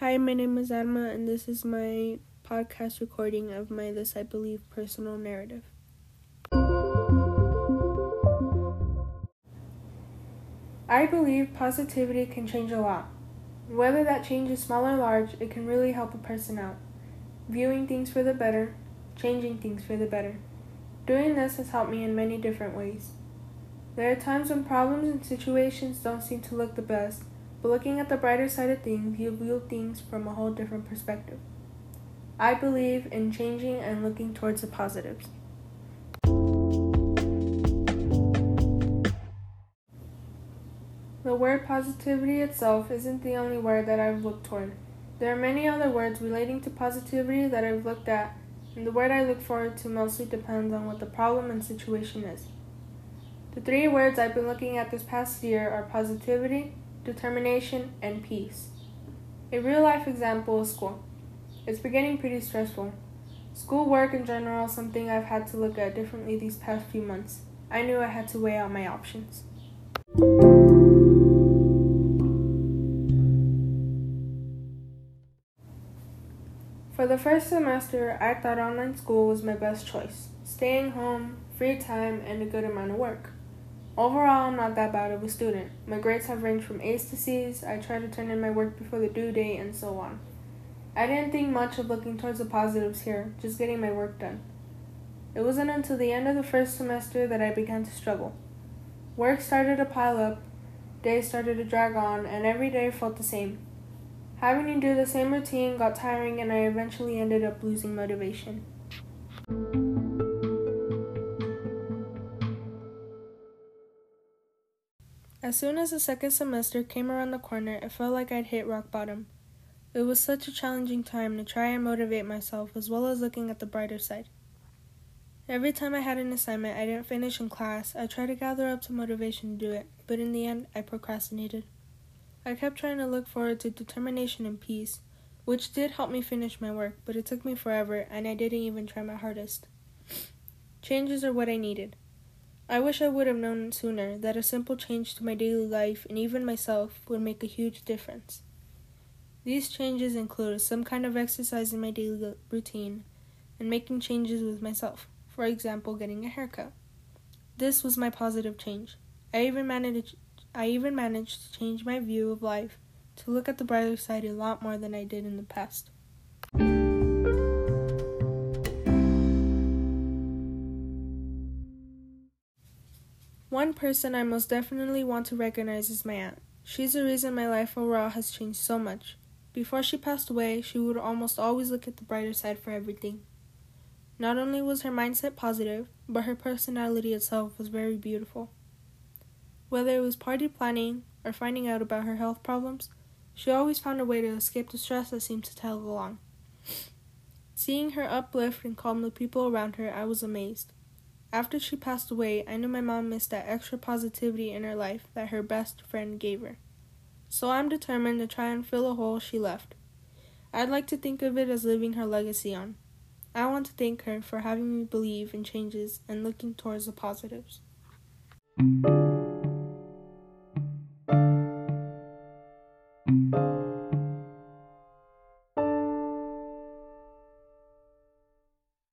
Hi, my name is Alma, and this is my podcast recording of my This I Believe personal narrative. I believe positivity can change a lot. Whether that change is small or large, it can really help a person out. Viewing things for the better, changing things for the better. Doing this has helped me in many different ways. There are times when problems and situations don't seem to look the best, but looking at the brighter side of things, you view things from a whole different perspective. I believe in changing and looking towards the positives. The word positivity itself isn't the only word that I've looked toward. There are many other words relating to positivity that I've looked at, and the word I look forward to mostly depends on what the problem and situation is. The three words I've been looking at this past year are positivity, determination, and peace. A real life example is school. It's been getting pretty stressful. Schoolwork in general is something I've had to look at differently these past few months. I knew I had to weigh out my options. For the first semester, I thought online school was my best choice. Staying home, free time, and a good amount of work. Overall, I'm not that bad of a student. My grades have ranged from A's to C's, I try to turn in my work before the due date, and so on. I didn't think much of looking towards the positives here, just getting my work done. It wasn't until the end of the first semester that I began to struggle. Work started to pile up, days started to drag on, and every day felt the same. Having to do the same routine got tiring, and I eventually ended up losing motivation. As soon as the second semester came around the corner, it felt like I'd hit rock bottom. It was such a challenging time to try and motivate myself as well as looking at the brighter side. Every time I had an assignment I didn't finish in class, I tried to gather up some motivation to do it, but in the end, I procrastinated. I kept trying to look forward to determination and peace, which did help me finish my work, but it took me forever and I didn't even try my hardest. Changes are what I needed. I wish I would have known sooner that a simple change to my daily life and even myself would make a huge difference. These changes include some kind of exercise in my daily routine and making changes with myself, for example, getting a haircut. This was my positive change. I even managed I even managed to change my view of life to look at the brighter side a lot more than I did in the past. One person I most definitely want to recognize is my aunt. She's the reason my life overall has changed so much. Before she passed away, she would almost always look at the brighter side for everything. Not only was her mindset positive, but her personality itself was very beautiful. Whether it was party planning or finding out about her health problems, she always found a way to escape the stress that seemed to tag along. Seeing her uplift and calm the people around her, I was amazed. After she passed away, I knew my mom missed that extra positivity in her life that her best friend gave her. So I'm determined to try and fill a hole she left. I'd like to think of it as living her legacy on. I want to thank her for having me believe in changes and looking towards the positives.